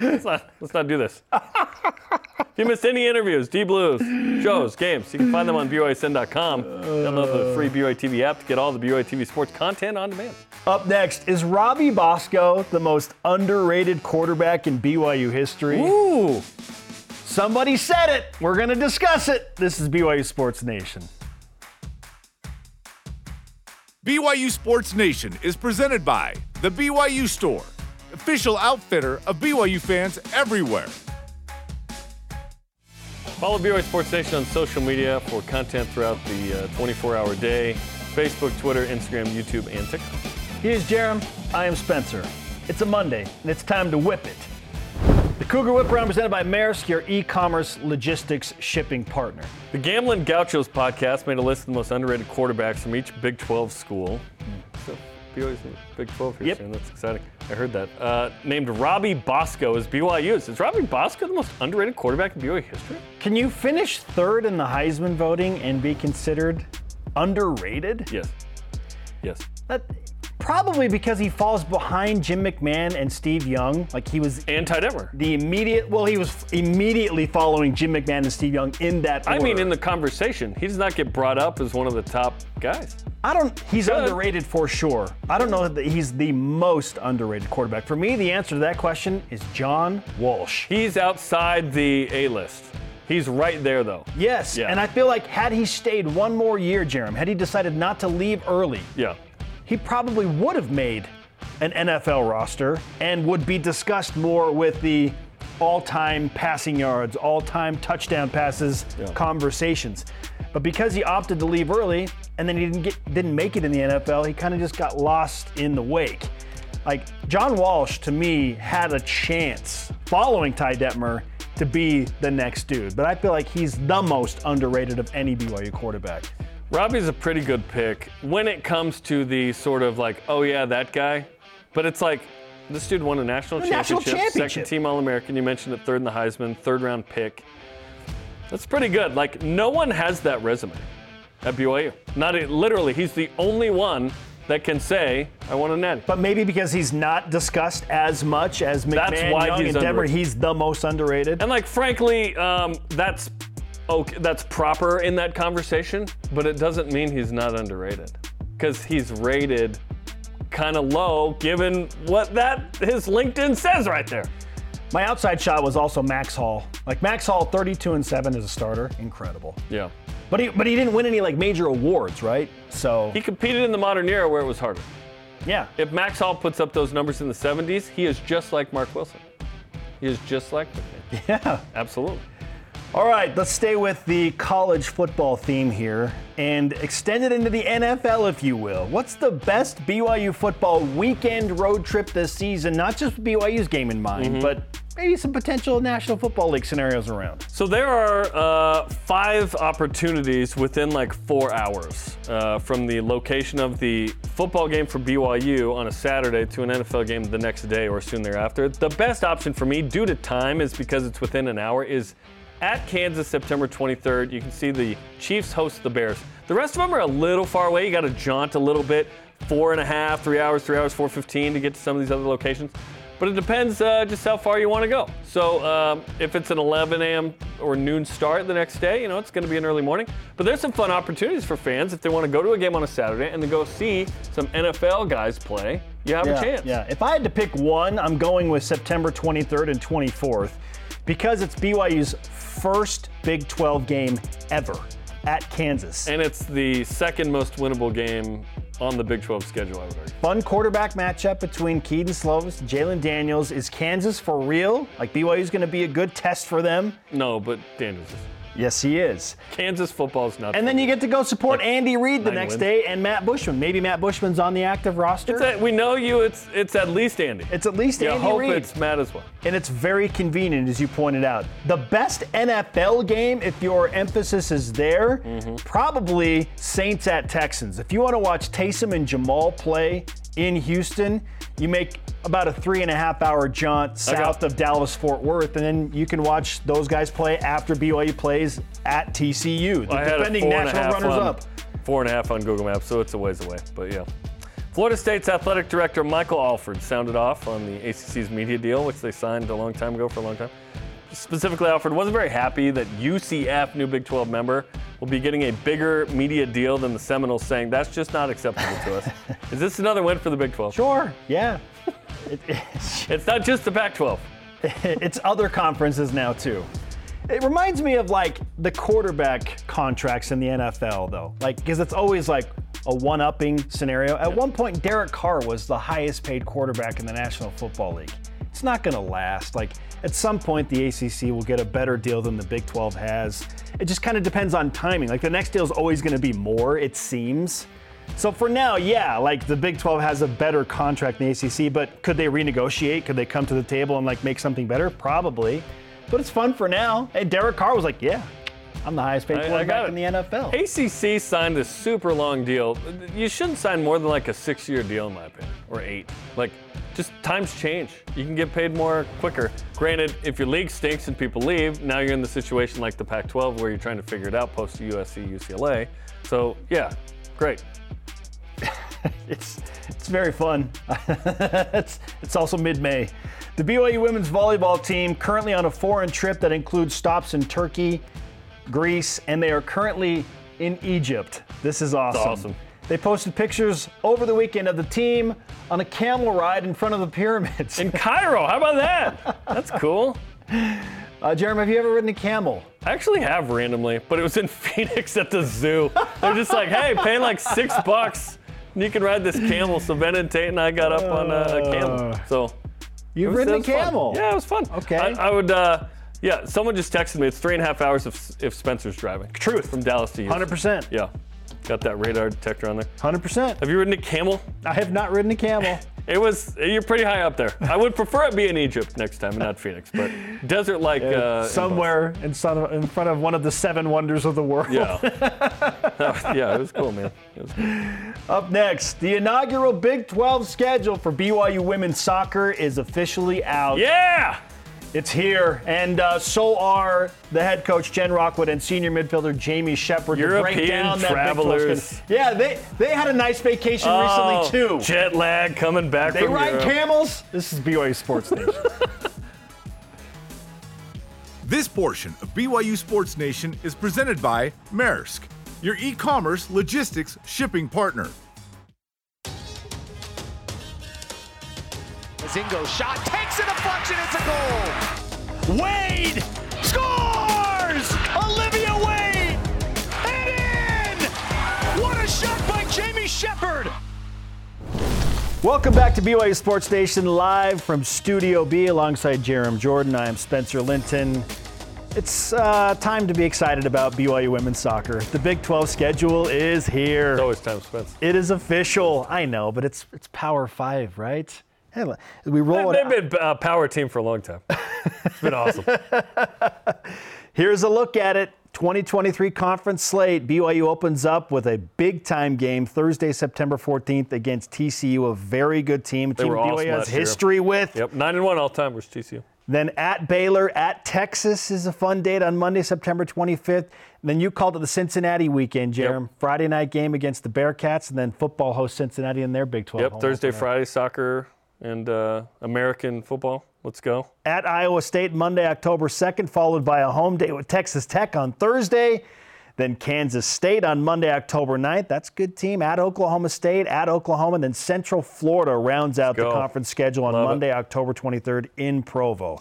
let's not let's not do this. if you missed any interviews, D Blues, shows, games, you can find them on BYSN.com. Download the free BYU TV app to get all the BYU TV sports content on demand. Up next is Robbie Bosco, the most underrated quarterback in BYU history. Ooh, Somebody said it. We're going to discuss it. This is BYU Sports Nation. BYU Sports Nation is presented by The BYU Store, official outfitter of BYU fans everywhere. follow BYU Sports Nation on social media for content throughout the uh, 24-hour day: Facebook, Twitter, Instagram, YouTube, and TikTok. He is Jarom. I am Spencer. It's a Monday, and it's time to whip it. The Cougar Whip Round presented by Maersk, your e-commerce logistics shipping partner. The Gamblin' Gauchos podcast made a list of the most underrated quarterbacks from each Big 12 school. BYU's Big 12 here Yep. soon. That's exciting. I heard that. Uh, named Robbie Bosco is BYU's. Is Robbie Bosco the most underrated quarterback in BYU history? Can you finish third in the Heisman voting and be considered underrated? Yes. Yes. That, Probably because he falls behind Jim McMahon and Steve Young. Like he was And Ty Detmer. the immediate. Well, he was immediately following Jim McMahon and Steve Young in that. I mean, in the conversation, he does not get brought up as one of the top guys. I don't. He's Good. underrated for sure. I don't know that he's the most underrated quarterback. For me, the answer to that question is John Walsh. He's outside the A list. He's right there, though. Yes, Yeah. and I feel like had he stayed one more year, Jarom, had he decided not to leave early, Yeah. He probably would have made an NFL roster and would be discussed more with the all-time passing yards, all-time touchdown passes Yeah. conversations. But because he opted to leave early and then he didn't get didn't make it in the NFL, he kind of just got lost in the wake. Like John Walsh to me had a chance following Ty Detmer to be the next dude, but I feel like he's the most underrated of any BYU quarterback. Robbie's a pretty good pick when it comes to the sort of like, oh yeah, that guy. But it's like, this dude won a national A championship, national championship. second team All American. You mentioned it, third in the Heisman, third round pick. That's pretty good. Like, no one has that resume at BYU. Not literally, he's the only one that can say, I won a natty. But maybe because he's not discussed as much as McMahon, That's why Young, he's and Denver, underrated. he's the most underrated. And like, frankly, um, that's okay. That's proper in that conversation, but it doesn't mean he's not underrated because he's rated kind of low given what that his LinkedIn says right there. My outside shot was also Max Hall. Like Max Hall, 32 and 7 as a starter, incredible. Yeah, But he, but he didn't win any like major awards, right? So he competed in the modern era where it was harder. yeah, If Max Hall puts up those numbers in the 70s, he is just like Marc Wilson. He is just like McMahon. yeah. Absolutely. All right, let's stay with the college football theme here and extend it into the NFL, if you will. What's the best BYU football weekend road trip this season? Not just BYU's game in mind, but maybe some potential National Football League scenarios around. So there are uh, five opportunities within like four hours uh, from the location of the football game for BYU on a Saturday to an NFL game the next day or soon thereafter. The best option for me, due to time, is because it's within an hour, is at Kansas September 23rd. You can see the Chiefs host the Bears. The rest of them are a little far away. You got to jaunt a little bit. Four and a half, three hours, three hours, 4:15 to get to some of these other locations. But it depends uh, just how far you want to go. So um, if it's an 11 a.m. or noon start the next day, you know it's going to be an early morning. But there's some fun opportunities for fans if they want to go to a game on a Saturday and then go see some NFL guys play. You have a chance. Yeah, if I had to pick one, I'm going with September 23rd and 24th because it's BYU's first Big 12 game ever at Kansas. And it's the second most winnable game on the Big 12 schedule, I would argue. Fun quarterback matchup between Kedon Slovis and Jalon Daniels. Is Kansas for real? Like BYU's going to be a good test for them? No, but Daniels. is. Yes, he is. Kansas football is not. And then you get to go support Like Andy Reid the next wins. day and Matt Bushman. Maybe Matt Bushman's on the active roster. It's at- we know you. It's it's at least Andy. It's at least you Andy hope Reid. it's Matt as well. and it's very convenient, as you pointed out. The best NFL game, if your emphasis is there, mm-hmm. probably Saints at Texans. If you want to watch Taysom and Jamaal play in Houston, you make about a three and a half hour jaunt south of Dallas Fort Worth, and then you can watch those guys play after BYU plays at TCU, the I had defending four and a national runners on, up. Four and a half on Google Maps, so it's a ways away. But yeah. Florida State's athletic director Michael Alford sounded off on the ACC's media deal, which they signed a long time ago for a long time. Specifically, Alford wasn't very happy that UCF, new Big 12 member, will be getting a bigger media deal than the Seminoles, saying that's just not acceptable to us. Is this another win for the Big 12? Sure, yeah. It- it's- It's not just the Pac 12. it's other conferences now too. It reminds me of like the quarterback contracts in the NFL though. Like because it's always like a one-upping scenario. At one point Derek Carr was the highest paid quarterback in the National Football League. It's not going to last. Like at some point the ACC will get a better deal than the Big 12 has. It just kind of depends on timing. Like the next deal is always going to be more it seems. So for now, yeah, like the Big 12 has a better contract than the ACC, but could they renegotiate? Could they come to the table and like make something better? Probably. But it's fun for now. And Derek Carr was like, "Yeah, I'm the highest paid quarterback in the NFL." ACC signed a super long deal. You shouldn't sign more than like a six year deal, in my opinion, or eight. Like, just times change. You can get paid more quicker. Granted, if your league stinks and people leave, now you're in the situation like the Pac 12 where you're trying to figure it out post USC, UCLA. So, yeah, great. it's it's very fun. it's it's also mid-May. The BYU women's volleyball team currently on a foreign trip that includes stops in Turkey, Greece, and they are currently in Egypt. This is awesome. awesome. They posted pictures over the weekend of the team on a camel ride in front of the pyramids. In Cairo, how about that? That's cool. Uh, Jarom, have you ever ridden a camel? I actually have randomly, but it was in Phoenix at the zoo. They're just like, hey, paying like six bucks, and you can ride this camel. So Ben and Tate and I got up on a, a camel. So You've was- ridden a was fun. camel. Yeah, it was fun. Okay. I, I would. Uh, yeah, someone just texted me. It's three and a half hours if, if Spencer's driving. Truth. From Dallas to Houston. 100%. Yeah. Got that radar detector on there. 100%. Have you ridden a camel? I have not ridden a camel. It was. You're pretty high up there. I would prefer it be in Egypt next time, and not Phoenix, but desert like uh, Somewhere in, in front of one of the seven wonders of the world. Yeah. yeah, it was cool, man. It was cool. Up next, the inaugural Big 12 schedule for BYU women's soccer is officially out. Yeah. It's here, and uh, so are the head coach Jen Rockwood and senior midfielder Jamie Shepherd. to break European down that Big 12 travelers. schedule. Yeah, they they had a nice vacation Oh, recently too. Jet lag coming back They from ride Europe. camels. This is BYU Sports Nation. This portion of BYU Sports Nation is presented by Maersk, your e commerce logistics shipping partner. Zingo shot takes it a deflection. It's a goal. Wade scores! Olivia Wade! And in! What a shot by Jamie Shepherd. Welcome back to BYU Sports Nation live from Studio B alongside Jarom Jordan. I am Spencer Linton. It's uh, time to be excited about BYU women's soccer. The Big 12 schedule is here. It's always time spent. It is official. I know, but it's it's Power Five, right? Hey, we roll it. They've out. been a power team for a long time. It's been awesome. Here's a look at it. 2023 conference slate. BYU opens up with a big time game Thursday, September 14th against TCU, a very good team. A team were BYU awesome has last year. history with. Yep, nine and one all time was TCU. Then at Baylor, at Texas is a fun date on Monday, September 25th. And then you called it the Cincinnati weekend, Jarom. Yep. Friday night game against the Bearcats, and then football hosts Cincinnati in their Big 12. Yep, home Thursday. Friday, soccer and uh, American football. Let's go. At Iowa State, Monday, October 2nd, followed by a home date with Texas Tech on Thursday. Then Kansas State on Monday, October 9th. That's a good team. At Oklahoma State, at Oklahoma. Then Central Florida rounds out the conference schedule on Love it. Monday, October 23rd in Provo.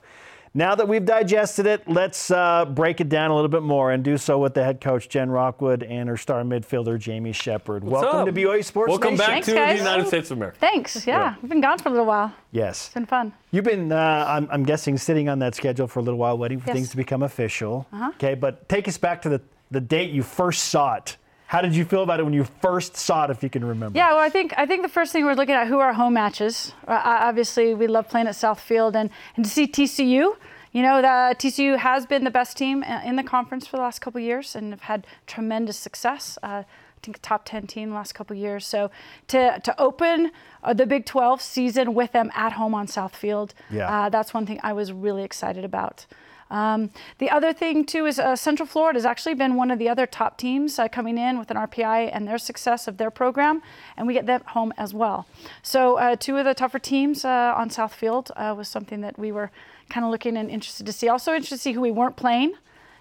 Now that we've digested it, let's uh, break it down a little bit more and do so with the head coach, Jen Rockwood, and her star midfielder, Jamie Shepherd. Welcome up? to BYU Sports Welcome Nation. back Thanks, to guys. the United States of America. Thanks. Yeah, Yeah. we've been gone for a little while. Yes. It's been fun. You've been, uh, I'm, I'm guessing, sitting on that schedule for a little while, waiting for Yes. Uh-huh. things to become official. Okay, but take us back to the, the date you first saw it. How did you feel about it when you first saw it, if you can remember? Yeah, well, I think I think the first thing we're looking at who are our home matches. Uh, obviously, we love playing at South Field, and and to see TCU. You know, the TCU has been the best team uh, in the conference for the last couple of years, and have had tremendous success. Uh, I think top 10 team last couple of years. So to to open uh, the Big 12 season with them at home on South Field, Yeah. uh, that's one thing I was really excited about. Um, the other thing too is uh, Central Florida has actually been one of the other top teams uh, coming in with an RPI and their success of their program, and we get them home as well. So uh, two of the tougher teams uh, on South Field uh, was something that we were kind of looking and interested to see. Also interested to see who we weren't playing.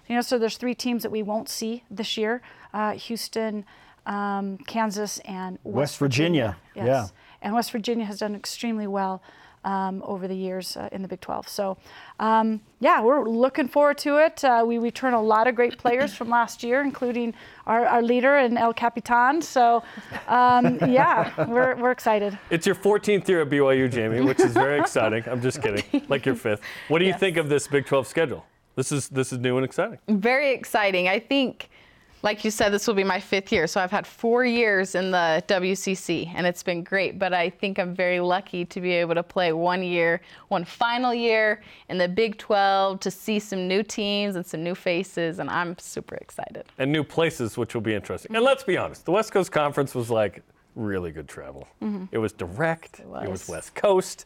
You know, so there's three teams that we won't see this year: uh, Houston, um, Kansas, and West, West Virginia. Yes. Yeah. And West Virginia has done extremely well um, over the years uh, in the Big 12. So, um, yeah, we're looking forward to it. Uh, we return a lot of great players from last year, including our, our leader and El Capitan. So, um, yeah, we're, we're excited. It's your 14th year at BYU, Jamie, which is very exciting. I'm just kidding. Like your fifth. What do you Yes. think of this Big 12 schedule? This is this is new and exciting. very exciting. I think, like you said, this will be my fifth year. So I've had four years in the WCC, and it's been great. But I think I'm very lucky to be able to play one year, one final year in the Big 12 to see some new teams and some new faces, and I'm super excited. And new places, which will be interesting. And let's be honest, the West Coast Conference was like really good travel. Mm-hmm. It was direct. It was. was. West Coast.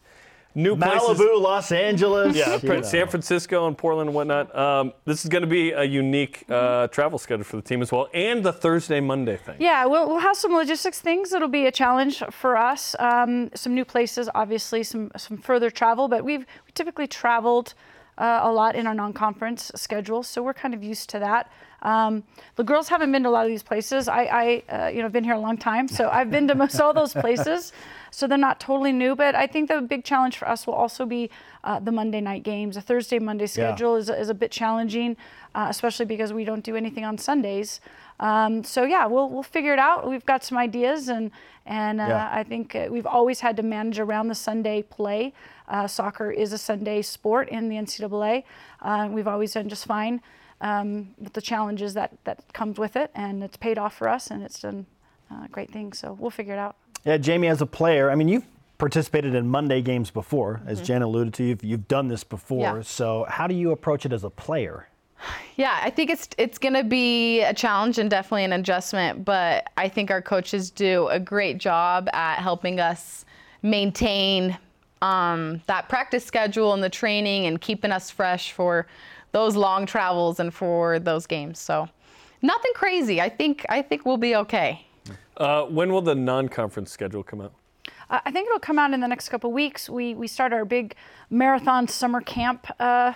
New places. Malibu, Los Angeles. Yeah, you know. San Francisco and Portland and whatnot. Um, this is going to be a unique uh, travel schedule for the team as well, and the Thursday Monday thing. Yeah, we'll, we'll have some logistics things. It'll be a challenge for us. Um, some new places, obviously, some some further travel, but we've we typically traveled uh, a lot in our non-conference schedule, so we're kind of used to that. Um, the girls haven't been to a lot of these places. I, I uh, you know, been here a long time, so I've been to most all those places. So they're not totally new, but I think the big challenge for us will also be uh, the Monday night games. A Thursday Monday schedule is, is a bit challenging, uh, especially because we don't do anything on Sundays. Um, so yeah, we'll we'll figure it out. We've got some ideas, and and uh, Yeah. I think uh, we've always had to manage around the Sunday play. Uh, soccer is a Sunday sport in the NCAA. Uh, we've always done just fine um, with the challenges that that comes with it, and it's paid off for us, and it's done uh, great things. So we'll figure it out. Yeah, Jamie, as a player, I mean, you've participated in Monday games before, Mm-hmm. as Jen alluded to. You've, you've done this before. Yeah. So, how do you approach it as a player? Yeah, I think it's it's going to be a challenge and definitely an adjustment, but I think our coaches do a great job at helping us maintain um, that practice schedule and the training and keeping us fresh for those long travels and for those games. So nothing crazy. I think I think we'll be okay. Uh, when will the non-conference schedule come out? I think it'll come out in the next couple weeks. We we start our big marathon summer camp uh,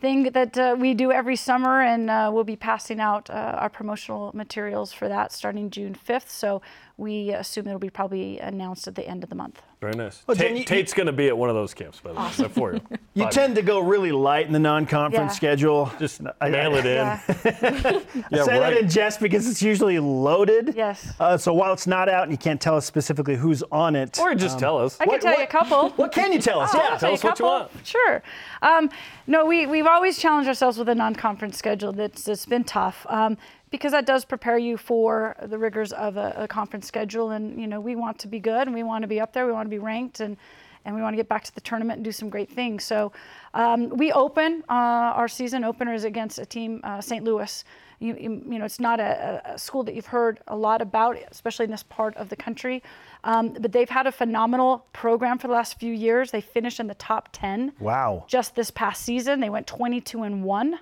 thing that uh, we do every summer, and uh, we'll be passing out uh, our promotional materials for that starting June 5th. So we assume it'll be probably announced at the end of the month. Very nice. Well, Ta- Jen, you- Tate's going to be at one of those camps, by the way. So for you. You tend to go really light in the non-conference Yeah. schedule. Just I- mail it in. Yeah. I say that in jest because it's usually loaded. Yes. Uh, so while it's not out and you can't tell us specifically who's on it, Or just tell us. I can What- tell you a couple. what can you tell us? Oh, yeah. I'll tell you us a what you couple. want. Sure. Um, no, we, we've always challenged ourselves with a non-conference schedule that's, that's been tough um, because that does prepare you for the rigors of a, a conference schedule. And, you know, we want to be good and we want to be up there. We want to be ranked and, and we want to get back to the tournament and do some great things. So um, we open uh, our season openers against a team, uh, St. Louis. You, you, you know, it's not a, a school that you've heard a lot about, especially in this part of the country. Um, but they've had a phenomenal program for the last few years. They finished in the top 10 Wow. just this past season. They went 22 and one.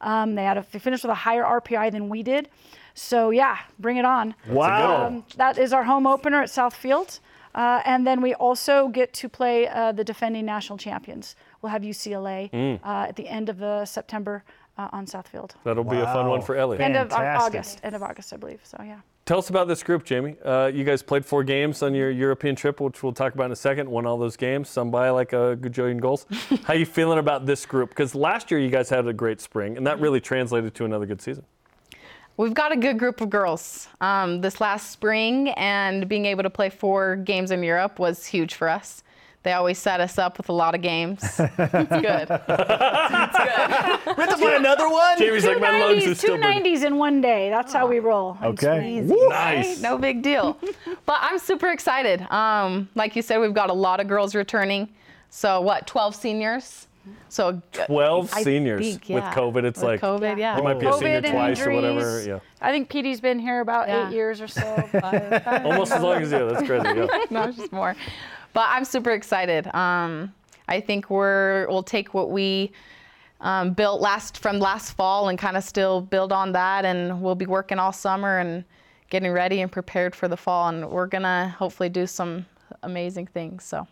Um, they had a, they finished with a higher RPI than we did. So yeah, bring it on. Wow. Um, that is our home opener at South Field. Uh, and then we also get to play uh, the defending national champions. We'll have UCLA Mm. uh, at the end of uh, September uh, on Southfield. That'll be a fun one for Ellie. End of August. End of August, I believe. So yeah. Tell us about this group, Jamie. Uh, you guys played four games on your European trip, which we'll talk about in a second. Won all those games, some by like a gajillion goals. How you feeling about this group? Because last year you guys had a great spring, and that really translated to another good season. We've got a good group of girls. Um, this last spring and being able to play four games in Europe was huge for us. They always set us up with a lot of games. it's good. We have to play another one? Jamie's like, my lungs are 90s, still two burning. 90s in one day. That's how we roll. Okay. Sweden. Woo. Nice. No big deal. but I'm super excited. Um, like you said, we've got a lot of girls returning. So what, 12 seniors? So 12 I seniors think, with. COVID. It's With like COVID, yeah. you might be a COVID senior and twice or whatever. injuries. Yeah. I think Petey's been here about Yeah. eight years or so. Five- five- Almost as long as you. That's crazy. Yeah. no, just more. But I'm super excited. Um, I think we're we'll take what we um, built last from last fall and kind of still build on that, and we'll be working all summer and getting ready and prepared for the fall, and we're gonna hopefully do some amazing things. So.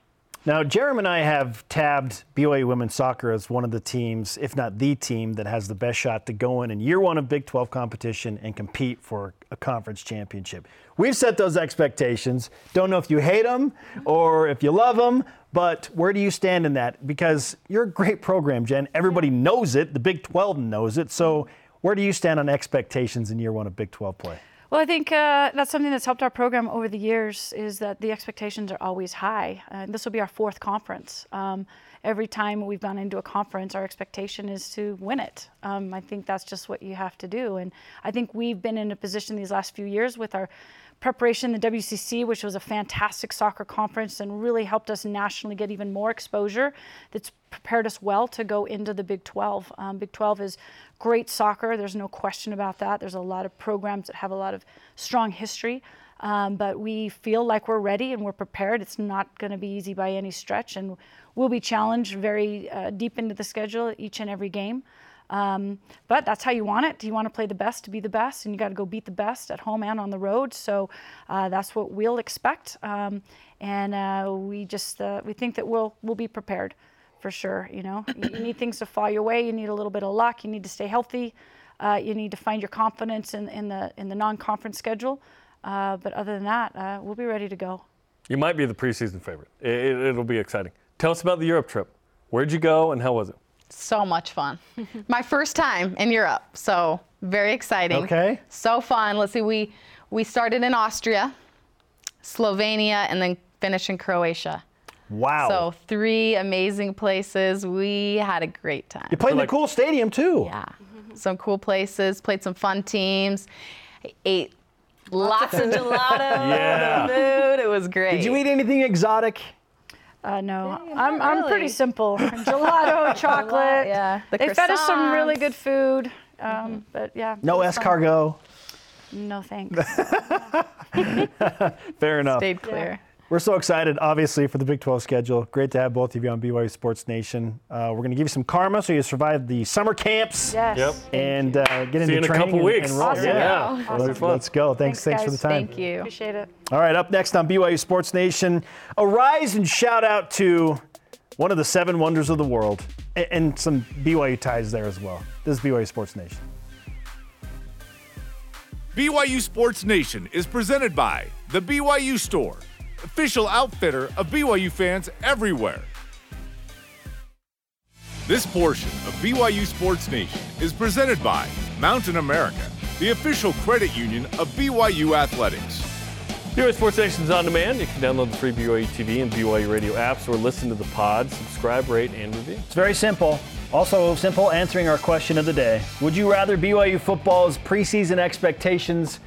Now, Jarom and I have tabbed BYU women's soccer as one of the teams, if not the team, that has the best shot to go in in year one of Big 12 competition and compete for a conference championship. We've set those expectations. Don't know if you hate them or if you love them, but where do you stand in that? Because you're a great program, Jen. Everybody knows it. The Big 12 knows it. So, where do you stand on expectations in year one of Big 12 play? Well, I think uh, that's something that's helped our program over the years is that the expectations are always high. Uh, this will be our fourth conference. Um, every time we've gone into a conference, our expectation is to win it. Um, I think that's just what you have to do. And I think we've been in a position these last few years with our preparation, the WCC, which was a fantastic soccer conference and really helped us nationally get even more exposure. That's prepared us well to go into the Big 12. Um, Big 12 is great soccer. There's no question about that. There's a lot of programs that have a lot of strong history. Um, but we feel like we're ready and we're prepared. It's not going to be easy by any stretch, and we'll be challenged very uh, deep into the schedule each and every game. Um, but that's how you want it. Do you want to play the best to be the best, and you got to go beat the best at home and on the road. So uh, that's what we'll expect, um, and uh, we just uh, we think that we'll we'll be prepared for sure. You know, you, need things to fall your way. You need a little bit of luck. You need to stay healthy. Uh, you need to find your confidence in, in the in the non-conference schedule. Uh, but other than that, uh, we'll be ready to go. You might be the preseason favorite. It, it'll be exciting. Tell us about the Europe trip. Where'd you go and how was it? So much fun. My first time in Europe, so very exciting. Okay. So fun. Let's see, we we started in Austria, Slovenia, and then finished in Croatia. Wow. So three amazing places. We had a great time. you played in like- a cool stadium too. Yeah, some cool places. Played some fun teams. Ate lots of gelato. Yeah. Food. It was great. Did you eat anything exotic? Uh, no, Yeah, I'm, not I'm pretty simple. Gelato, chocolate. yeah. The they fed us some really good food. Um, But yeah. No it was fun. escargot. No thanks. Fair enough. Stayed clear. We're so excited, obviously, for the Big 12 schedule. Great to have both of you on BYU Sports Nation. Uh, we're going to give you some karma so you survive the summer camps yes. Yep. and uh, get into See you in a training couple and- weeks. and roll. Awesome. Yeah. Yeah. Let's, let's go. Thanks, Thanks, thanks, for the time. Thank you. Appreciate it. All right, up next on BYU Sports Nation, a rise and shout out to one of the seven wonders of the world a- and some BYU ties there as well. This is BYU Sports Nation. BYU Sports Nation is presented by The BYU Store, official outfitter of BYU fans everywhere. This portion of BYU Sports Nation is presented by Mountain America, the official credit union of BYU Athletics. BYU Sports Nation's on demand. You can download the free BYU TV and BYU radio apps or listen to the pod, subscribe, rate, and review. It's very simple. Also simple answering our question of the day. Would you rather BYU football's preseason expectations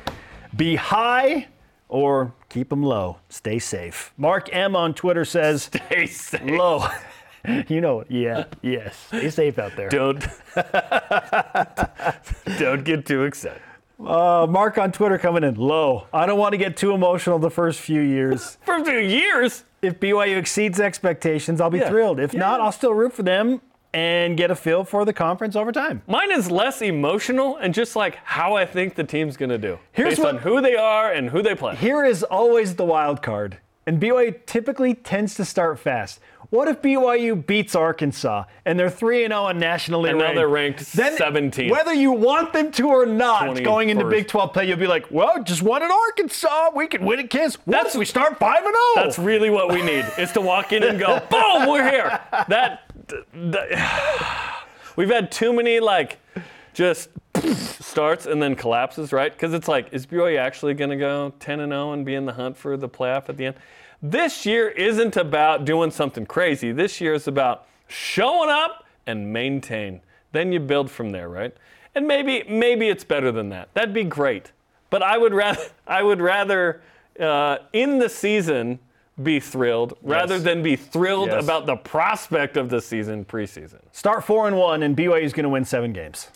be high or keep them low? Stay safe. Mark M on Twitter says Stay safe. low. you know, yeah, yes. Stay safe out there. Don't don't get too excited. Uh, Mark on Twitter coming in low. I don't want to get too emotional the first few years. For a few years, If BYU exceeds expectations, I'll be Yeah. thrilled. If Yeah. not, I'll still root for them and get a feel for the conference over time. mine is less emotional and just like how I think the team's gonna do, Here's based what- on who they are and who they play. Here is always the wild card, and BYU typically tends to start fast. What if BYU beats Arkansas and they're 3 0 and oh nationally And now ranked? they're ranked 17th. Whether you want them to or not, going into Big 12 play, you'll be like, well, just won at Arkansas. We can win at Kansas. What That's- if we start 5 0? That's really what we need is to walk in and go, boom, we're here. That- we've had too many like just starts and then collapses, right? Because it's like, is BYU actually going to go 10 and 0 and be in the hunt for the playoff at the end? This year isn't about doing something crazy. This year is about showing up and maintain. Then you build from there, right? And maybe maybe it's better than that. That'd be great. But I would rather I would rather uh, in the season be thrilled rather Yes. than be thrilled Yes. about the prospect of the season preseason. Start 4 and 1, and BYU is going to win seven games.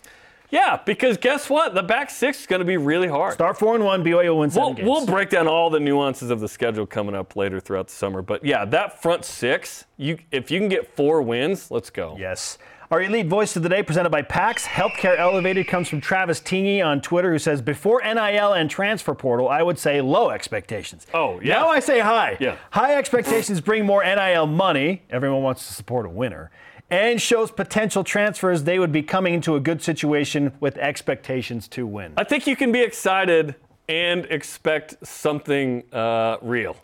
Yeah, because guess what? The back six is going to be really hard. Start 4 and 1, BYU will win 7 We'll, games. we'll break down all the nuances of the schedule coming up later throughout the summer. But yeah, that front six, you if you can get four wins, let's go. Yes. Our elite voice of the day, presented by PAX Healthcare Elevated, comes from Travis Teeny on Twitter, who says, "Before NIL and transfer portal, I would say low expectations. Oh, yeah. Now I say high. Yeah. High expectations bring more NIL money. Everyone wants to support a winner." And shows potential transfers they would be coming into a good situation with expectations to win. I think you can be excited and expect something uh, real.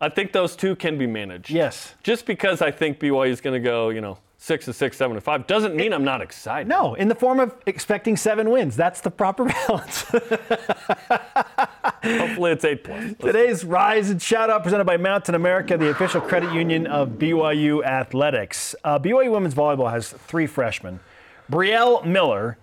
I think those two can be managed. Yes. Just because I think BYU is going to go, you know, six to six, seven to five, doesn't mean I'm not excited. No, in the form of expecting seven wins. That's the proper balance. Hopefully it's eight plus. Today's Rise and Shout Out presented by Mountain America, the official credit union of BYU Athletics. Uh, BYU Women's Volleyball has three freshmen Brielle Miller,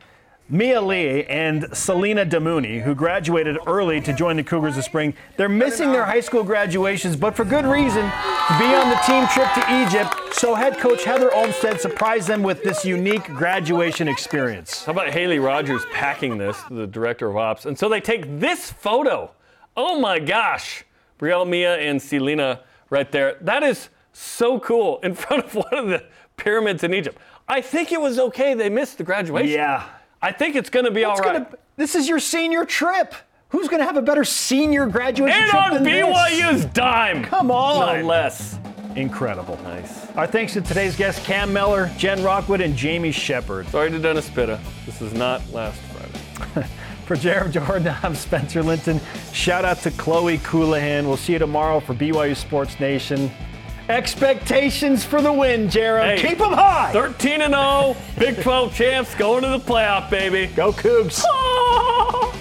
Mia Lee, and Selena Damuni, who graduated early to join the Cougars this spring. They're missing their high school graduations, but for good reason to be on the team trip to Egypt. So head coach Heather Olmstead surprised them with this unique graduation experience. How about Haley Rogers packing this, the director of ops? And so they take this photo Oh my gosh. Brielle, Mia, and Selena right there. That is so cool in front of one of the pyramids in Egypt. I think it was okay they missed the graduation. Yeah. I think it's going to be all It's right. gonna- this is your senior trip. Who's going to have a better senior graduation And trip on than this? BYU's dime. Come on. No less. Incredible. Nice. Our thanks to today's guests, Cam Mellor, Jen Rockwood, and Jamie Shepherd. Sorry to Dennis Pitta. This is not last Friday. For Jarom Jordan, I'm Spencer Linton. Shout out to Chloe Coolahan. We'll see you tomorrow for BYU Sports Nation. Expectations for the win, Jarom. Hey, Keep them high. 13 and 0, Big 12 champs going to the playoff, baby. Go Cougs. Oh!